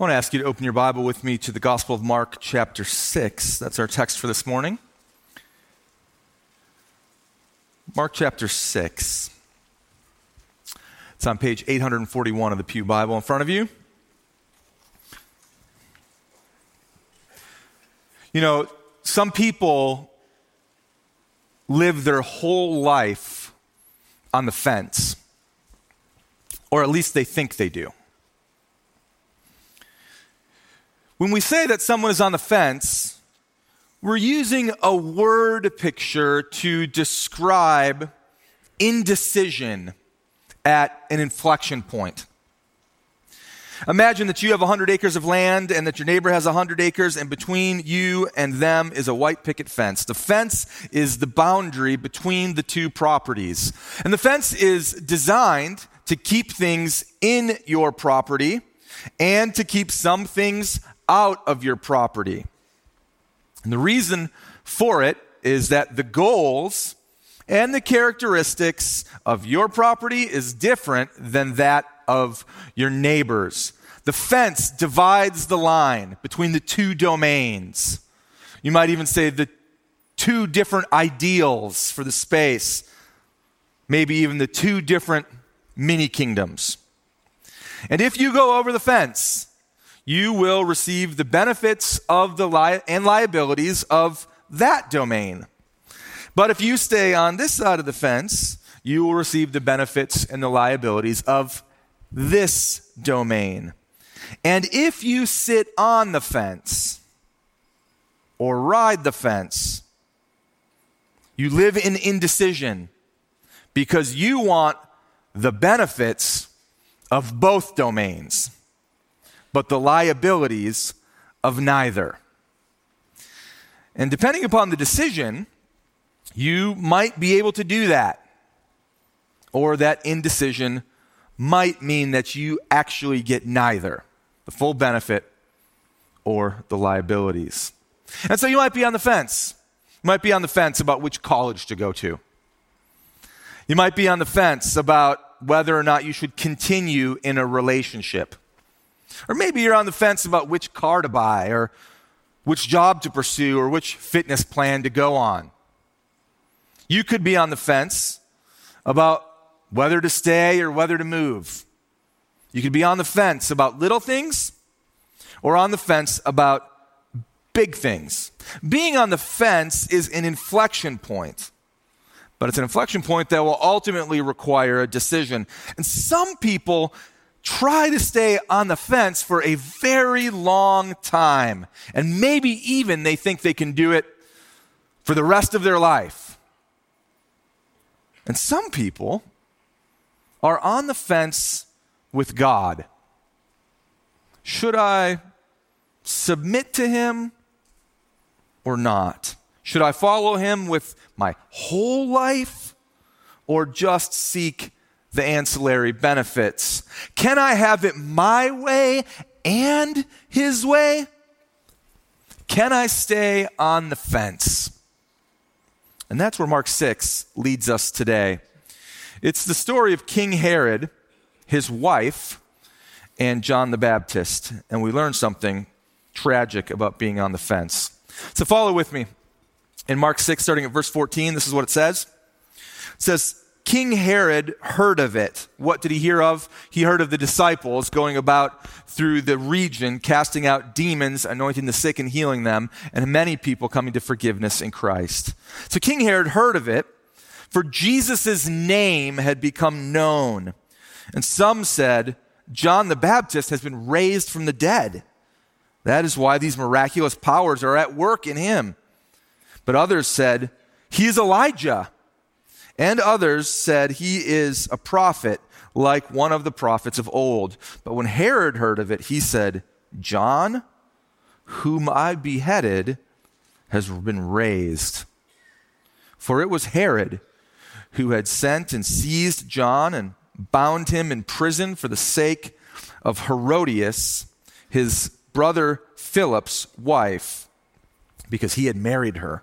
I want to ask you to open your Bible with me to the Gospel of Mark, chapter 6. That's our text for this morning. Mark chapter 6. It's on page 841 of the Pew Bible in front of you. You know, some people live their whole life on the fence, or at least they think they do. When we say that someone is on the fence, we're using a word picture to describe indecision at an inflection point. Imagine that you have 100 acres of land and that your neighbor has 100 acres, and between you and them is a white picket fence. The fence is the boundary between the two properties. And the fence is designed to keep things in your property and to keep some things out of your property. And the reason for it is that the goals and the characteristics of your property is different than that of your neighbors. The fence divides the line between the two domains. You might even say the two different ideals for the space, maybe even the two different mini kingdoms. And if you go over the fence, you will receive the benefits of the li- and liabilities of that domain. But if you stay on this side of the fence, you will receive the benefits and the liabilities of this domain. And if you sit on the fence or ride the fence, you live in indecision because you want the benefits of both domains but the liabilities of neither. And depending upon the decision, you might be able to do that. Or that indecision might mean that you actually get neither the full benefit or the liabilities. And so you might be on the fence. You might be on the fence about which college to go to. You might be on the fence about whether or not you should continue in a relationship. Or maybe you're on the fence about which car to buy, or which job to pursue, or which fitness plan to go on. You could be on the fence about whether to stay or whether to move. You could be on the fence about little things or on the fence about big things. Being on the fence is an inflection point, but it's an inflection point that will ultimately require a decision. And some people try to stay on the fence for a very long time. And maybe even they think they can do it for the rest of their life. And some people are on the fence with God. Should I submit to Him or not? Should I follow Him with my whole life or just seek the ancillary benefits. Can I have it my way and his way? Can I stay on the fence? And that's where Mark 6 leads us today. It's the story of King Herod, his wife, and John the Baptist. And we learn something tragic about being on the fence. So follow with me. In Mark 6, starting at verse 14, this is what it says. It says, King Herod heard of it. What did he hear of? He heard of the disciples going about through the region, casting out demons, anointing the sick and healing them, and many people coming to forgiveness in Christ. So King Herod heard of it, for Jesus' name had become known. And some said, John the Baptist has been raised from the dead. That is why these miraculous powers are at work in him. But others said, He is Elijah. And others said he is a prophet, like one of the prophets of old. But when Herod heard of it, he said, John, whom I beheaded, has been raised. For it was Herod who had sent and seized John and bound him in prison for the sake of Herodias, his brother Philip's wife, because he had married her.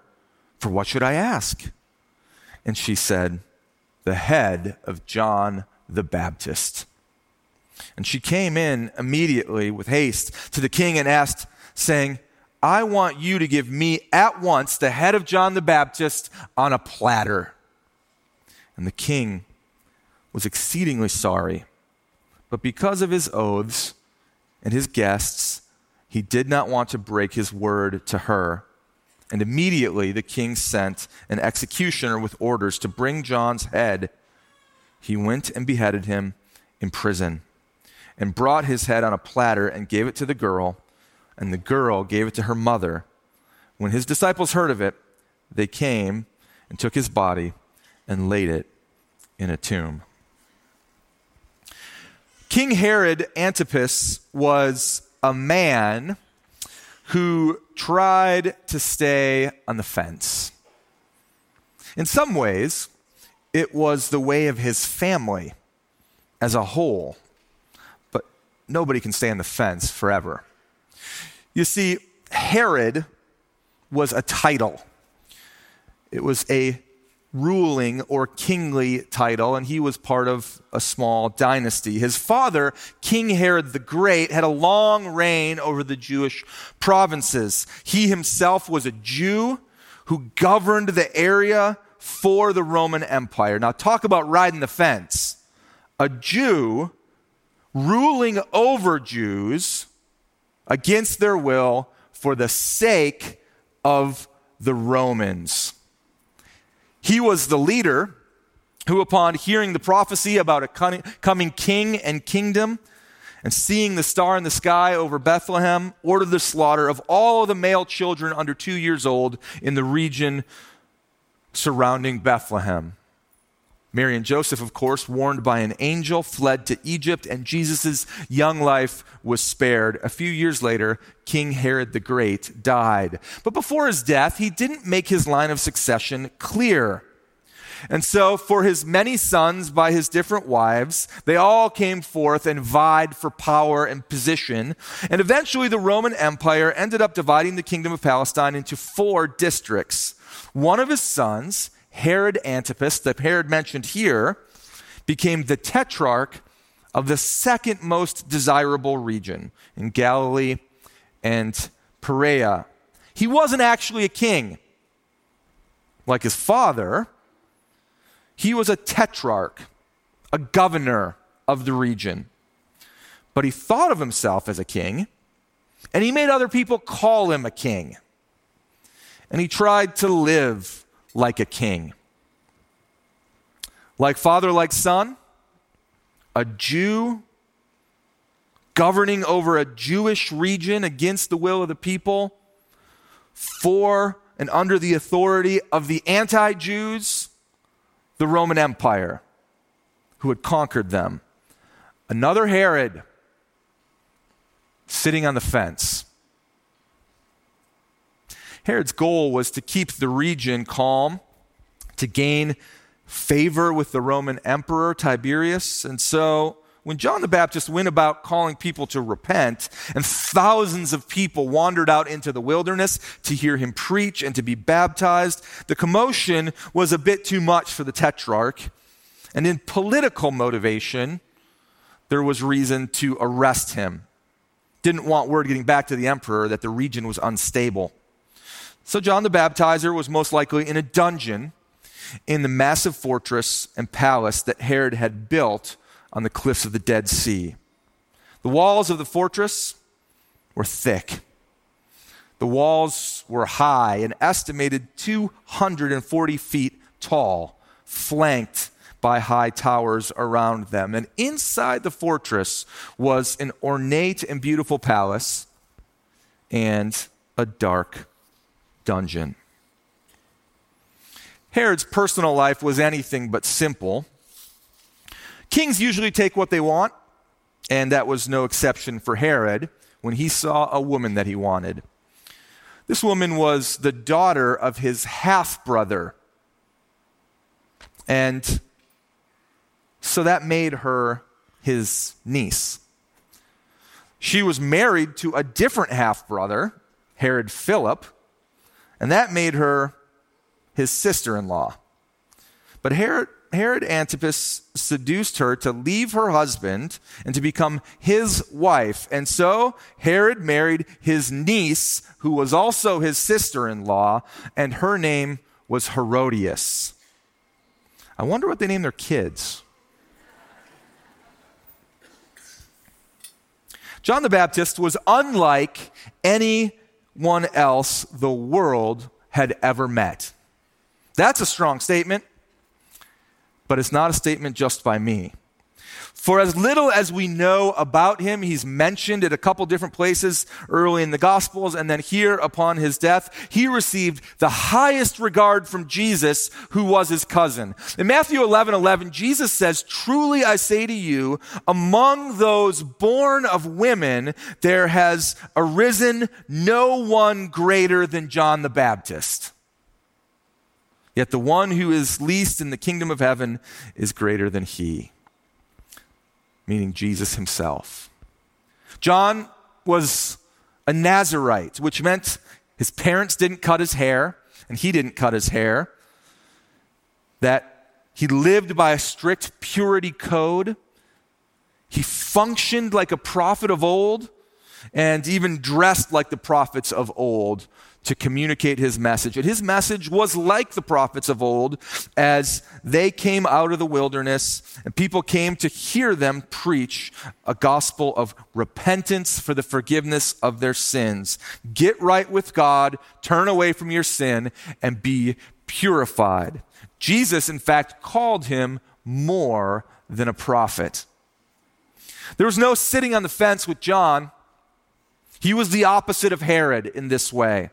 For what should I ask? And she said, The head of John the Baptist. And she came in immediately with haste to the king and asked, saying, I want you to give me at once the head of John the Baptist on a platter. And the king was exceedingly sorry. But because of his oaths and his guests, he did not want to break his word to her. And immediately the king sent an executioner with orders to bring John's head. He went and beheaded him in prison and brought his head on a platter and gave it to the girl, and the girl gave it to her mother. When his disciples heard of it, they came and took his body and laid it in a tomb. King Herod Antipas was a man who tried to stay on the fence. In some ways, it was the way of his family as a whole, but nobody can stay on the fence forever. You see, Herod was a title, it was a ruling or kingly title, and he was part of a small dynasty. His father, King Herod the Great, had a long reign over the Jewish provinces. He himself was a Jew who governed the area for the Roman Empire. Now, talk about riding the fence. A Jew ruling over Jews against their will for the sake of the Romans. He was the leader who, upon hearing the prophecy about a coming king and kingdom, and seeing the star in the sky over Bethlehem, ordered the slaughter of all of the male children under two years old in the region surrounding Bethlehem. Mary and Joseph, of course, warned by an angel, fled to Egypt, and Jesus' young life was spared. A few years later, King Herod the Great died. But before his death, he didn't make his line of succession clear. And so, for his many sons by his different wives, they all came forth and vied for power and position. And eventually, the Roman Empire ended up dividing the kingdom of Palestine into four districts. One of his sons, Herod Antipas, the Herod mentioned here, became the tetrarch of the second most desirable region in Galilee and Perea. He wasn't actually a king like his father, he was a tetrarch, a governor of the region. But he thought of himself as a king, and he made other people call him a king. And he tried to live like a king. Like father, like son, a Jew governing over a Jewish region against the will of the people, for and under the authority of the anti Jews, the Roman Empire, who had conquered them. Another Herod sitting on the fence. Herod's goal was to keep the region calm, to gain favor with the Roman emperor Tiberius. And so when John the Baptist went about calling people to repent, and thousands of people wandered out into the wilderness to hear him preach and to be baptized, the commotion was a bit too much for the tetrarch. And in political motivation, there was reason to arrest him. Didn't want word getting back to the emperor that the region was unstable. So John the Baptizer was most likely in a dungeon in the massive fortress and palace that Herod had built on the cliffs of the Dead Sea. The walls of the fortress were thick. The walls were high, an estimated 240 feet tall, flanked by high towers around them. And inside the fortress was an ornate and beautiful palace and a dark dungeon. Herod's personal life was anything but simple. Kings usually take what they want, and that was no exception for Herod when he saw a woman that he wanted. This woman was the daughter of his half brother. And so that made her his niece. She was married to a different half brother, Herod Philip, and that made her his sister in law. But Herod, Herod Antipas seduced her to leave her husband and to become his wife. And so Herod married his niece, who was also his sister in law, and her name was Herodias. I wonder what they named their kids. John the Baptist was unlike anyone else the world had ever met. That's a strong statement but it's not a statement just by me. For as little as we know about him, he's mentioned at a couple different places early in the Gospels, and then here upon his death, he received the highest regard from Jesus, who was his cousin. In Matthew 11 11, Jesus says, Truly I say to you, among those born of women, there has arisen no one greater than John the Baptist. Yet the one who is least in the kingdom of heaven is greater than he, meaning Jesus himself. John was a Nazarite, which meant his parents didn't cut his hair, and he didn't cut his hair. That he lived by a strict purity code. He functioned like a prophet of old, and even dressed like the prophets of old to communicate his message. And his message was like the prophets of old as they came out of the wilderness and people came to hear them preach a gospel of repentance for the forgiveness of their sins. Get right with God, turn away from your sin, and be purified. Jesus, in fact, called him more than a prophet. There was no sitting on the fence with John. He was the opposite of Herod in this way.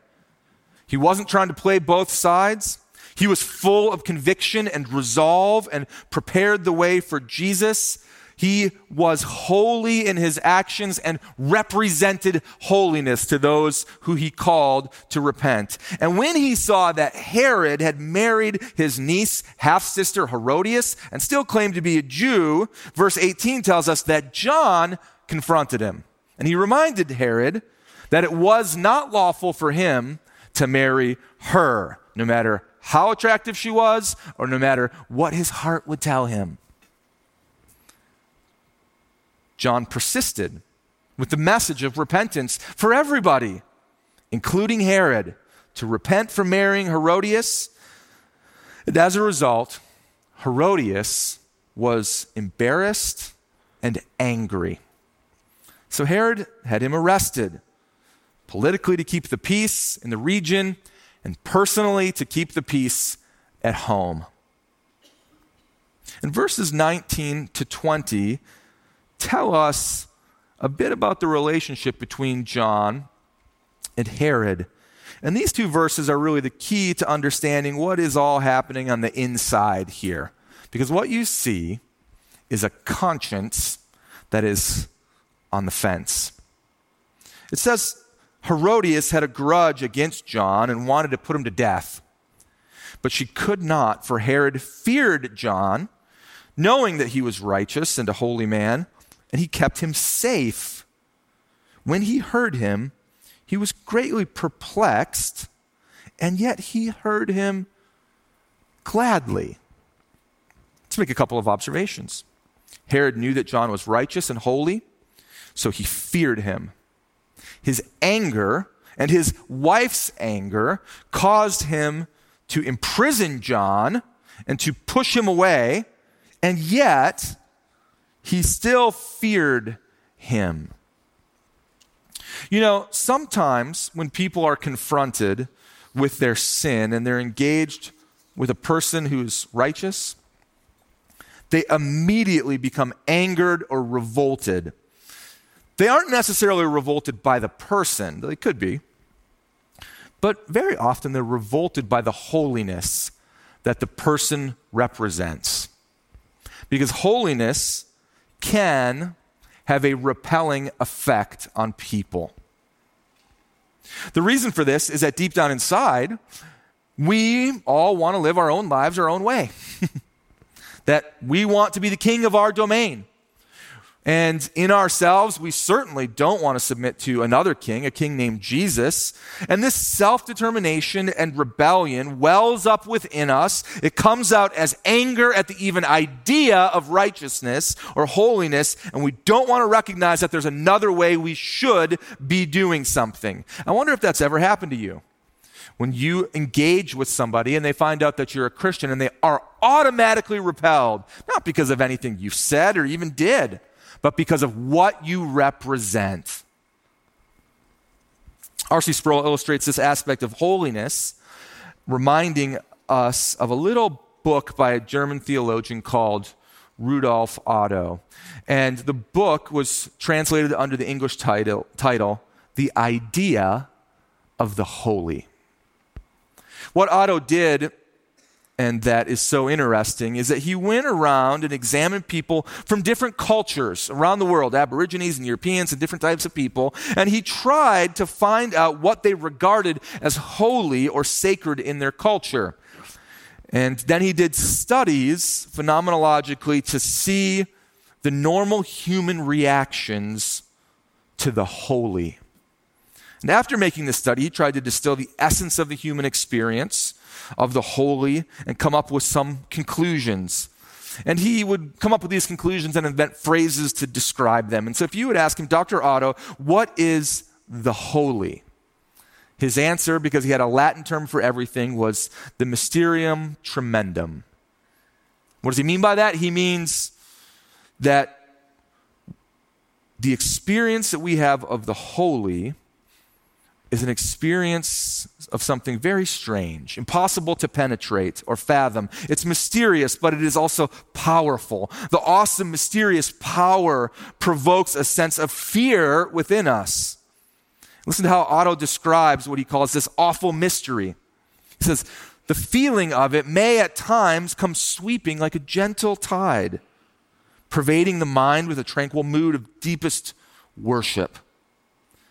He wasn't trying to play both sides. He was full of conviction and resolve and prepared the way for Jesus. He was holy in his actions and represented holiness to those who he called to repent. And when he saw that Herod had married his niece, half sister Herodias, and still claimed to be a Jew, verse 18 tells us that John confronted him. And he reminded Herod that it was not lawful for him to marry her, no matter how attractive she was or no matter what his heart would tell him. John persisted with the message of repentance for everybody, including Herod, to repent from marrying Herodias. And as a result, Herodias was embarrassed and angry. So Herod had him arrested politically to keep the peace in the region, and personally to keep the peace at home. And verses 19 to 20 tell us a bit about the relationship between John and Herod. And these two verses are really the key to understanding what is all happening on the inside here. Because what you see is a conscience that is on the fence. It says Herodias had a grudge against John and wanted to put him to death. But she could not, for Herod feared John, knowing that he was righteous and a holy man, and he kept him safe. When he heard him, he was greatly perplexed, and yet he heard him gladly. Let's make a couple of observations. Herod knew that John was righteous and holy, so he feared him his anger and his wife's anger caused him to imprison John and to push him away, and yet he still feared him. You know, sometimes when people are confronted with their sin and they're engaged with a person who's righteous, they immediately become angered or revolted. They aren't necessarily revolted by the person, they could be, but very often they're revolted by the holiness that the person represents. Because holiness can have a repelling effect on people. The reason for this is that deep down inside, we all want to live our own lives our own way. that we want to be the king of our domain. And in ourselves, we certainly don't want to submit to another king, a king named Jesus. And this self determination and rebellion wells up within us. It comes out as anger at the even idea of righteousness or holiness. And we don't want to recognize that there's another way we should be doing something. I wonder if that's ever happened to you when you engage with somebody and they find out that you're a Christian and they are automatically repelled, not because of anything you said or even did, but because of what you represent. R.C. Sproul illustrates this aspect of holiness, reminding us of a little book by a German theologian called Rudolf Otto. And the book was translated under the English title, title The Idea of the Holy. What Otto did and that is so interesting is that he went around and examined people from different cultures around the world, Aborigines and Europeans and different types of people, and he tried to find out what they regarded as holy or sacred in their culture. And then he did studies phenomenologically to see the normal human reactions to the holy. And after making this study, he tried to distill the essence of the human experience of the holy and come up with some conclusions. And he would come up with these conclusions and invent phrases to describe them. And so if you would ask him, Dr. Otto, what is the holy? His answer, because he had a Latin term for everything, was the mysterium tremendum. What does he mean by that? He means that the experience that we have of the holy is an experience of something very strange, impossible to penetrate or fathom. It's mysterious, but it is also powerful. The awesome, mysterious power provokes a sense of fear within us. Listen to how Otto describes what he calls this awful mystery. He says, The feeling of it may at times come sweeping like a gentle tide, pervading the mind with a tranquil mood of deepest worship.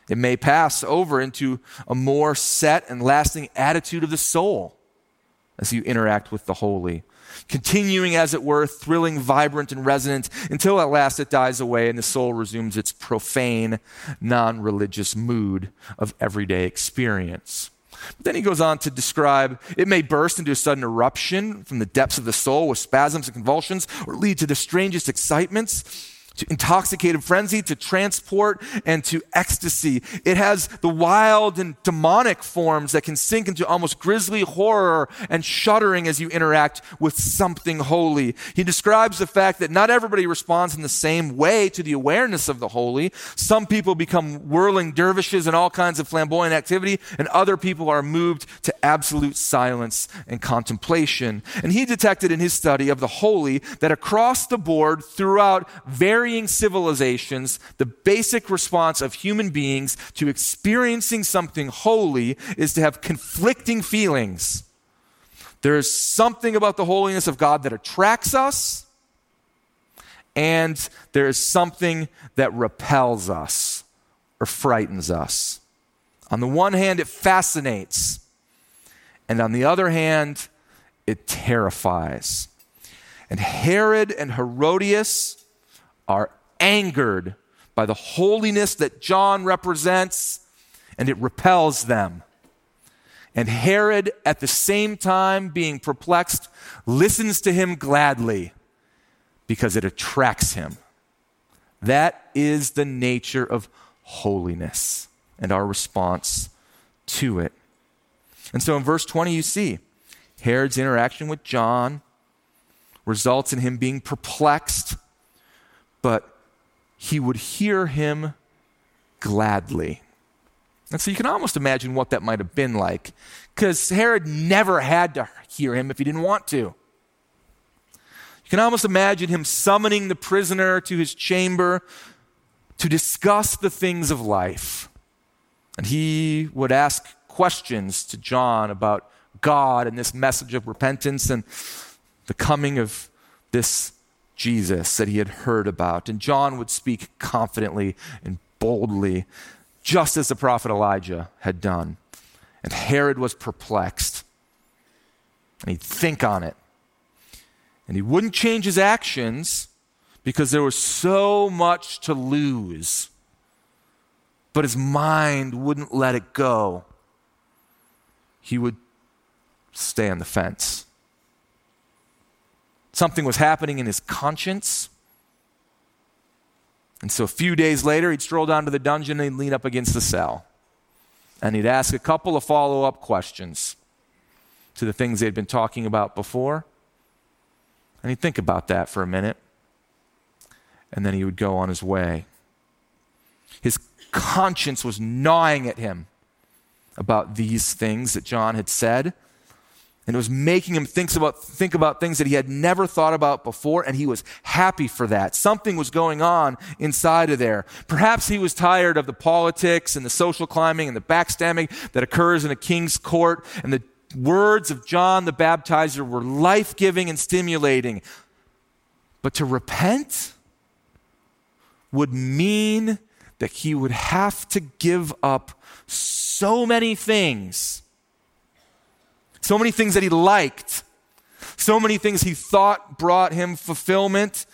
It may pass over into a more set and lasting attitude of the soul as you interact with the holy, continuing, as it were, thrilling, vibrant, and resonant until at last it dies away and the soul resumes its profane, non religious mood of everyday experience. But then he goes on to describe it may burst into a sudden eruption from the depths of the soul with spasms and convulsions, or lead to the strangest excitements to intoxicated frenzy, to transport, and to ecstasy. It has the wild and demonic forms that can sink into almost grisly horror and shuddering as you interact with something holy. He describes the fact that not everybody responds in the same way to the awareness of the holy. Some people become whirling dervishes and all kinds of flamboyant activity, and other people are moved to absolute silence and contemplation. And he detected in his study of the holy that across the board, throughout varying civilizations, the basic response of human beings to experiencing something holy is to have conflicting feelings. There is something about the holiness of God that attracts us, and there is something that repels us or frightens us. On the one hand, it fascinates, and on the other hand, it terrifies. And Herod and Herodias are angered by the holiness that John represents, and it repels them. And Herod, at the same time being perplexed, listens to him gladly because it attracts him. That is the nature of holiness and our response to it. And so in verse 20, you see Herod's interaction with John results in him being perplexed but he would hear him gladly. And so you can almost imagine what that might have been like, because Herod never had to hear him if he didn't want to. You can almost imagine him summoning the prisoner to his chamber to discuss the things of life. And he would ask questions to John about God and this message of repentance and the coming of this Jesus that he had heard about. And John would speak confidently and boldly, just as the prophet Elijah had done. And Herod was perplexed. And he'd think on it. And he wouldn't change his actions because there was so much to lose. But his mind wouldn't let it go. He would stay on the fence. Something was happening in his conscience. And so a few days later, he'd stroll down to the dungeon and he'd lean up against the cell. And he'd ask a couple of follow up questions to the things they'd been talking about before. And he'd think about that for a minute. And then he would go on his way. His conscience was gnawing at him about these things that John had said. And it was making him think about, think about things that he had never thought about before, and he was happy for that. Something was going on inside of there. Perhaps he was tired of the politics and the social climbing and the backstabbing that occurs in a king's court, and the words of John the Baptizer were life giving and stimulating. But to repent would mean that he would have to give up so many things so many things that he liked, so many things he thought brought him fulfillment.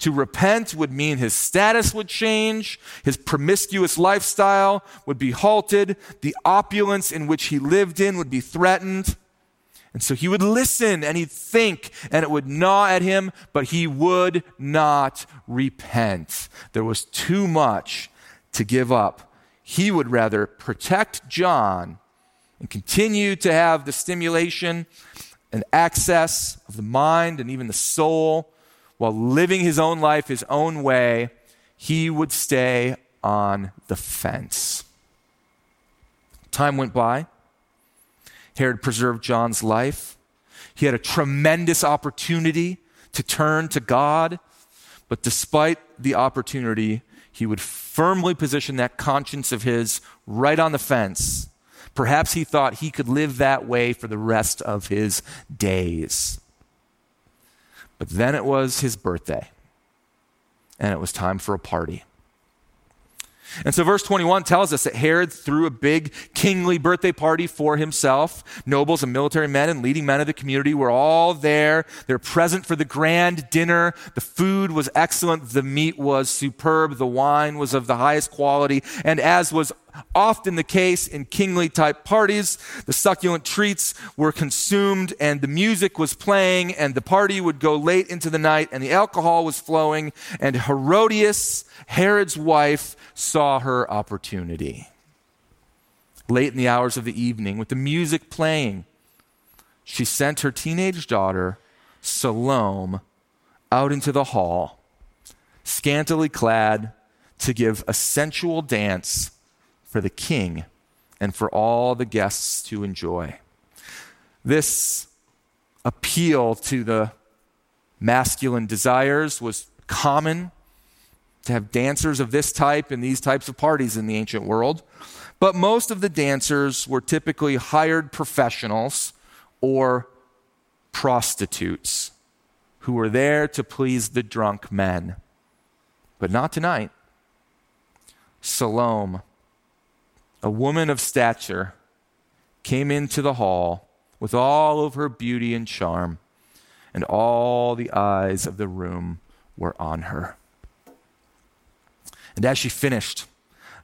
To repent would mean his status would change, his promiscuous lifestyle would be halted, the opulence in which he lived in would be threatened. And so he would listen and he'd think, and it would gnaw at him, but he would not repent. There was too much to give up. He would rather protect John and continue to have the stimulation and access of the mind and even the soul while living his own life his own way, he would stay on the fence. Time went by. Herod preserved John's life. He had a tremendous opportunity to turn to God, but despite the opportunity, he would firmly position that conscience of his right on the fence Perhaps he thought he could live that way for the rest of his days. But then it was his birthday, and it was time for a party. And so, verse 21 tells us that Herod threw a big kingly birthday party for himself. Nobles and military men and leading men of the community were all there. They're present for the grand dinner. The food was excellent. The meat was superb. The wine was of the highest quality. And as was often the case in kingly type parties, the succulent treats were consumed and the music was playing and the party would go late into the night and the alcohol was flowing. And Herodias, Herod's wife, saw her opportunity. Late in the hours of the evening, with the music playing, she sent her teenage daughter, Salome, out into the hall, scantily clad, to give a sensual dance for the king and for all the guests to enjoy. This appeal to the masculine desires was common to have dancers of this type in these types of parties in the ancient world. But most of the dancers were typically hired professionals or prostitutes who were there to please the drunk men. But not tonight. Salome, a woman of stature, came into the hall with all of her beauty and charm, and all the eyes of the room were on her. And as she finished,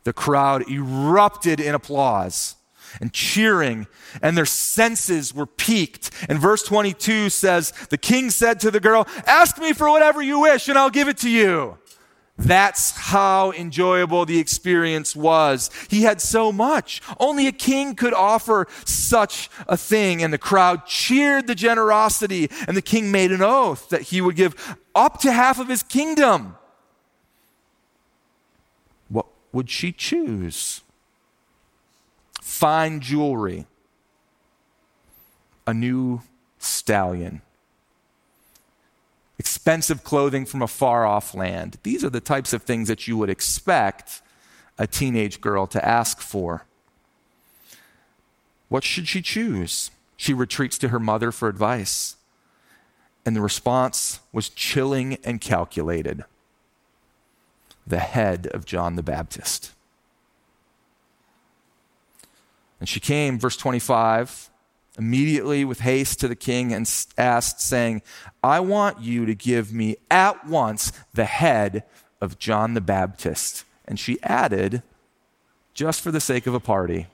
the crowd erupted in applause and cheering, and their senses were piqued. And verse 22 says, The king said to the girl, Ask me for whatever you wish, and I'll give it to you. That's how enjoyable the experience was. He had so much. Only a king could offer such a thing. And the crowd cheered the generosity. And the king made an oath that he would give up to half of his kingdom What would she choose? fine jewelry, a new stallion, expensive clothing from a far off land. These are the types of things that you would expect a teenage girl to ask for. What should she choose? She retreats to her mother for advice. And the response was chilling and calculated the head of John the Baptist. And she came, verse 25, immediately with haste to the king and asked, saying, I want you to give me at once the head of John the Baptist. And she added, just for the sake of a party,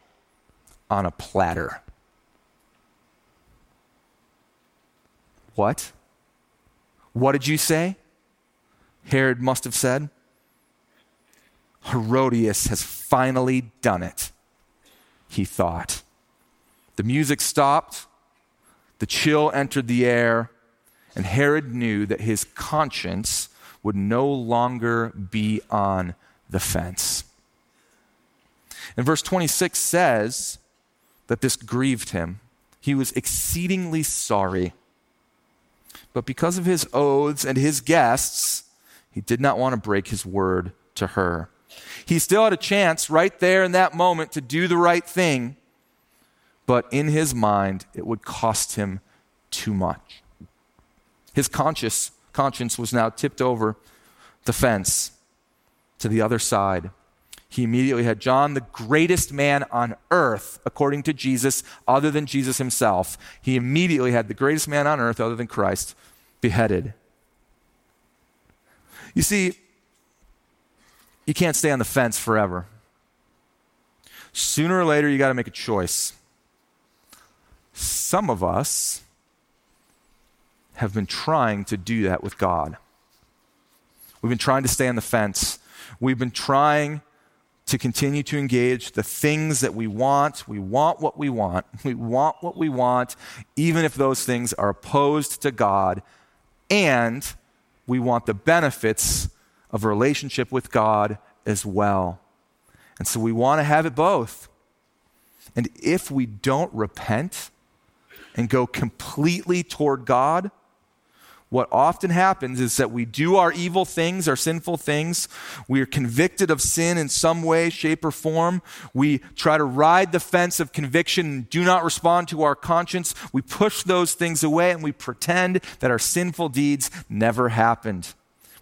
on a platter. What? What did you say? Herod must have said. Herodias has finally done it, he thought. The music stopped, the chill entered the air, and Herod knew that his conscience would no longer be on the fence. And verse 26 says that this grieved him. He was exceedingly sorry. But because of his oaths and his guests, he did not want to break his word to her. He still had a chance right there in that moment to do the right thing, but in his mind, it would cost him too much. His conscious, conscience was now tipped over the fence to the other side. He immediately had John, the greatest man on earth, according to Jesus, other than Jesus himself. He immediately had the greatest man on earth, other than Christ, beheaded. You see, you can't stay on the fence forever. Sooner or later, you got to make a choice. Some of us have been trying to do that with God. We've been trying to stay on the fence. We've been trying to continue to engage the things that we want. We want what we want. We want what we want, even if those things are opposed to God. And we want the benefits of relationship with God as well. And so we want to have it both. And if we don't repent and go completely toward God, what often happens is that we do our evil things, our sinful things. We are convicted of sin in some way, shape, or form. We try to ride the fence of conviction and do not respond to our conscience. We push those things away and we pretend that our sinful deeds never happened.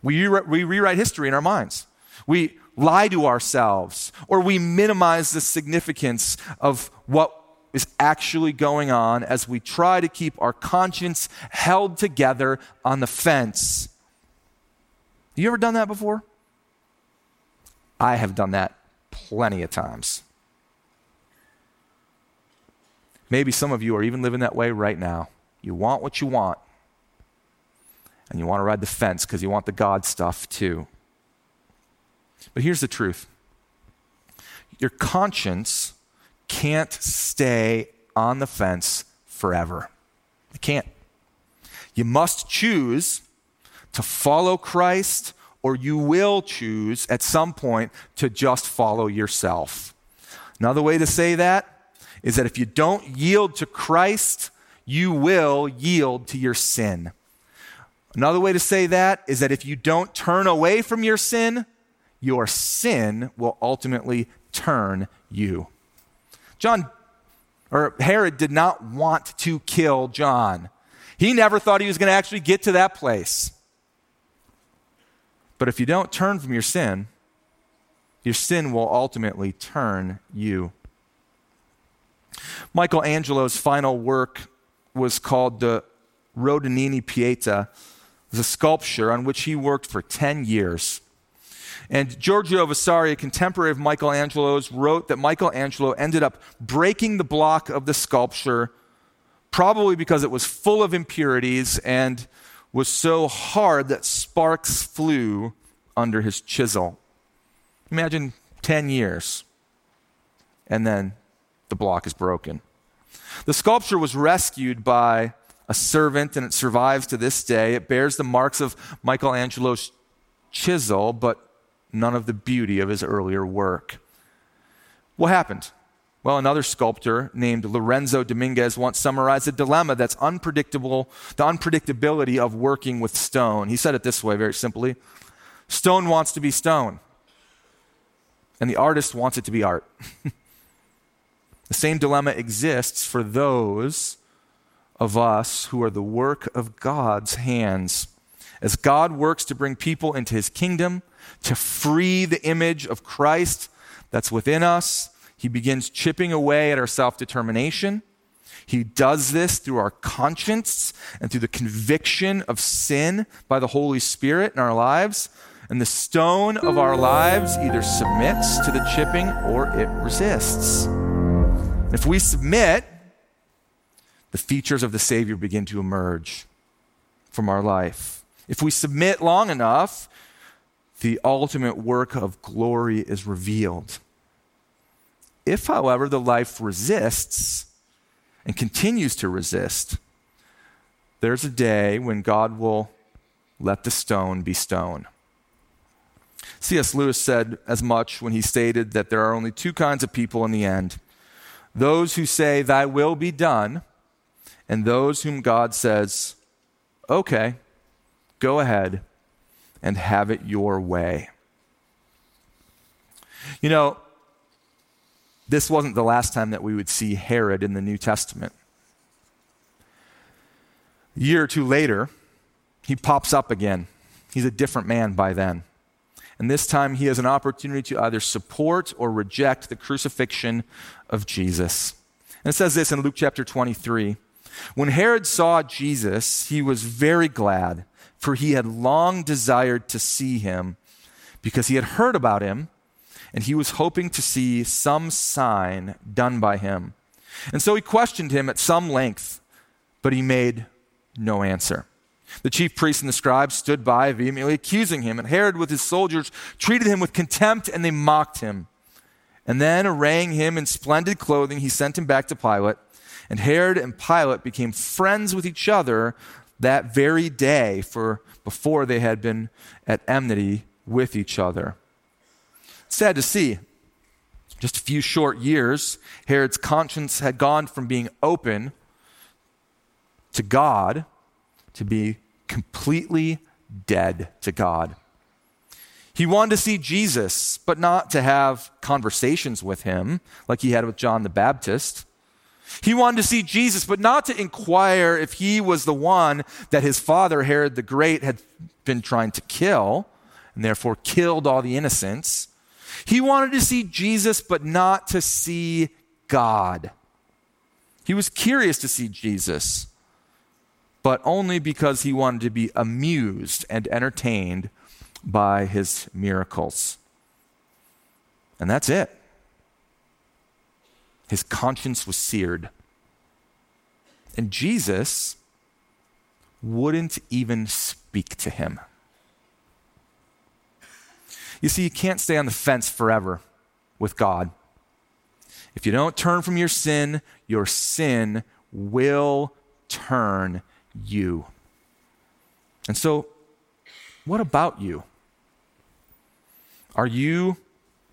We, re- we rewrite history in our minds. We lie to ourselves or we minimize the significance of what is actually going on as we try to keep our conscience held together on the fence. You ever done that before? I have done that plenty of times. Maybe some of you are even living that way right now. You want what you want, and you want to ride the fence because you want the God stuff too. But here's the truth your conscience can't stay on the fence forever. It can't. You must choose to follow Christ, or you will choose at some point to just follow yourself. Another way to say that is that if you don't yield to Christ, you will yield to your sin. Another way to say that is that if you don't turn away from your sin, your sin will ultimately turn you. John or Herod did not want to kill John. He never thought he was going to actually get to that place. But if you don't turn from your sin, your sin will ultimately turn you. Michelangelo's final work was called the Rondanini Pieta, the sculpture on which he worked for 10 years. And Giorgio Vasari, a contemporary of Michelangelo's, wrote that Michelangelo ended up breaking the block of the sculpture, probably because it was full of impurities and was so hard that sparks flew under his chisel. Imagine 10 years, and then the block is broken. The sculpture was rescued by a servant, and it survives to this day. It bears the marks of Michelangelo's chisel, but none of the beauty of his earlier work. What happened? Well, another sculptor named Lorenzo Dominguez once summarized the dilemma that's unpredictable, the unpredictability of working with stone. He said it this way very simply Stone wants to be stone, and the artist wants it to be art. the same dilemma exists for those of us who are the work of God's hands. As God works to bring people into his kingdom, to free the image of Christ that's within us, he begins chipping away at our self determination. He does this through our conscience and through the conviction of sin by the Holy Spirit in our lives. And the stone of our lives either submits to the chipping or it resists. If we submit, the features of the Savior begin to emerge from our life. If we submit long enough, the ultimate work of glory is revealed. If, however, the life resists and continues to resist, there's a day when God will let the stone be stone. C.S. Lewis said as much when he stated that there are only two kinds of people in the end those who say, Thy will be done, and those whom God says, Okay, go ahead and have it your way. You know, this wasn't the last time that we would see Herod in the New Testament. A year or two later, he pops up again. He's a different man by then. And this time he has an opportunity to either support or reject the crucifixion of Jesus. And it says this in Luke chapter 23 When Herod saw Jesus, he was very glad, for he had long desired to see him, because he had heard about him and he was hoping to see some sign done by him. And so he questioned him at some length, but he made no answer. The chief priests and the scribes stood by, vehemently accusing him, and Herod with his soldiers treated him with contempt, and they mocked him. And then, arraying him in splendid clothing, he sent him back to Pilate. And Herod and Pilate became friends with each other that very day, for before they had been at enmity with each other. Sad to see. Just a few short years, Herod's conscience had gone from being open to God to be completely dead to God. He wanted to see Jesus, but not to have conversations with him like he had with John the Baptist. He wanted to see Jesus, but not to inquire if he was the one that his father, Herod the Great, had been trying to kill, and therefore killed all the innocents. He wanted to see Jesus, but not to see God. He was curious to see Jesus, but only because he wanted to be amused and entertained by his miracles. And that's it. His conscience was seared. And Jesus wouldn't even speak to him. You see, you can't stay on the fence forever with God. If you don't turn from your sin, your sin will turn you. And so, what about you? Are you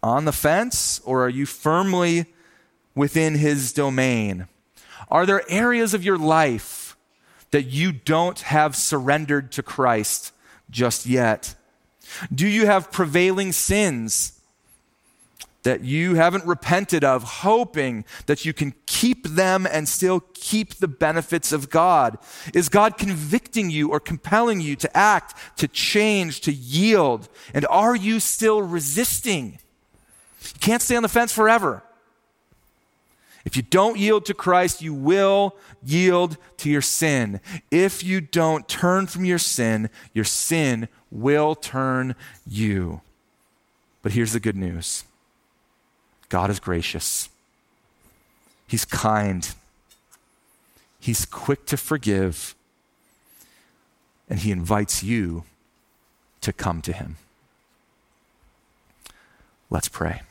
on the fence or are you firmly within his domain? Are there areas of your life that you don't have surrendered to Christ just yet? Do you have prevailing sins that you haven't repented of, hoping that you can keep them and still keep the benefits of God? Is God convicting you or compelling you to act, to change, to yield? And are you still resisting? You can't stay on the fence forever. If you don't yield to Christ, you will yield to your sin. If you don't turn from your sin, your sin will turn you. But here's the good news God is gracious, He's kind, He's quick to forgive, and He invites you to come to Him. Let's pray.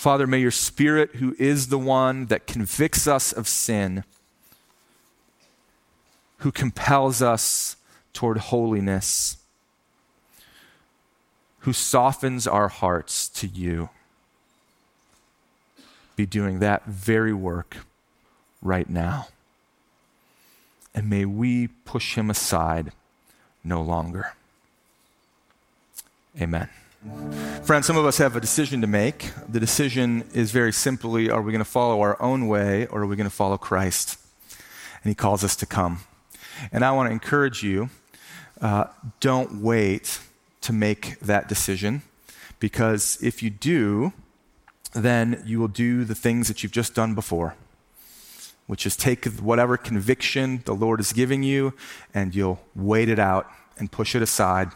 Father, may your Spirit, who is the one that convicts us of sin, who compels us toward holiness, who softens our hearts to you, be doing that very work right now. And may we push him aside no longer. Amen. Friends, some of us have a decision to make. The decision is very simply are we going to follow our own way or are we going to follow Christ? And he calls us to come. And I want to encourage you uh, don't wait to make that decision because if you do, then you will do the things that you've just done before, which is take whatever conviction the Lord is giving you and you'll wait it out and push it aside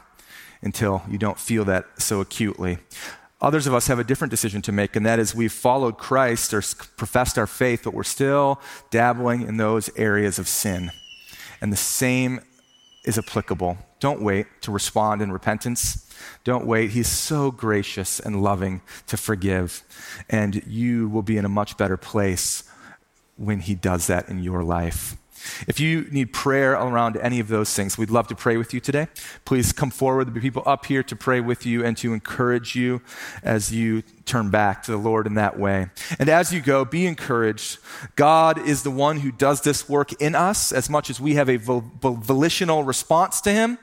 until you don't feel that so acutely. Others of us have a different decision to make, and that is we've followed Christ or professed our faith, but we're still dabbling in those areas of sin. And the same is applicable. Don't wait to respond in repentance. Don't wait. He's so gracious and loving to forgive. And you will be in a much better place when He does that in your life. If you need prayer around any of those things, we'd love to pray with you today. Please come forward. There'll be people up here to pray with you and to encourage you as you turn back to the Lord in that way. And as you go, be encouraged. God is the one who does this work in us as much as we have a volitional response to Him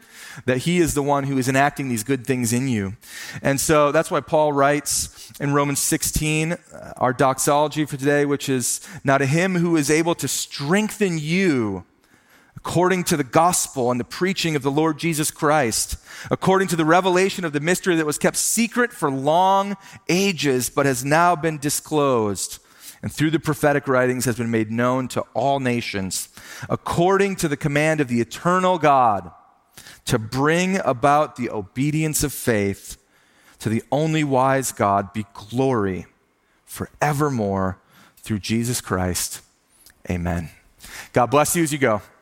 that he is the one who is enacting these good things in you. And so that's why Paul writes in Romans 16, uh, our doxology for today, which is now to him who is able to strengthen you according to the gospel and the preaching of the Lord Jesus Christ, according to the revelation of the mystery that was kept secret for long ages, but has now been disclosed and through the prophetic writings has been made known to all nations, according to the command of the eternal God to bring about the obedience of faith to the only wise God be glory forevermore through Jesus Christ. Amen. God bless you as you go.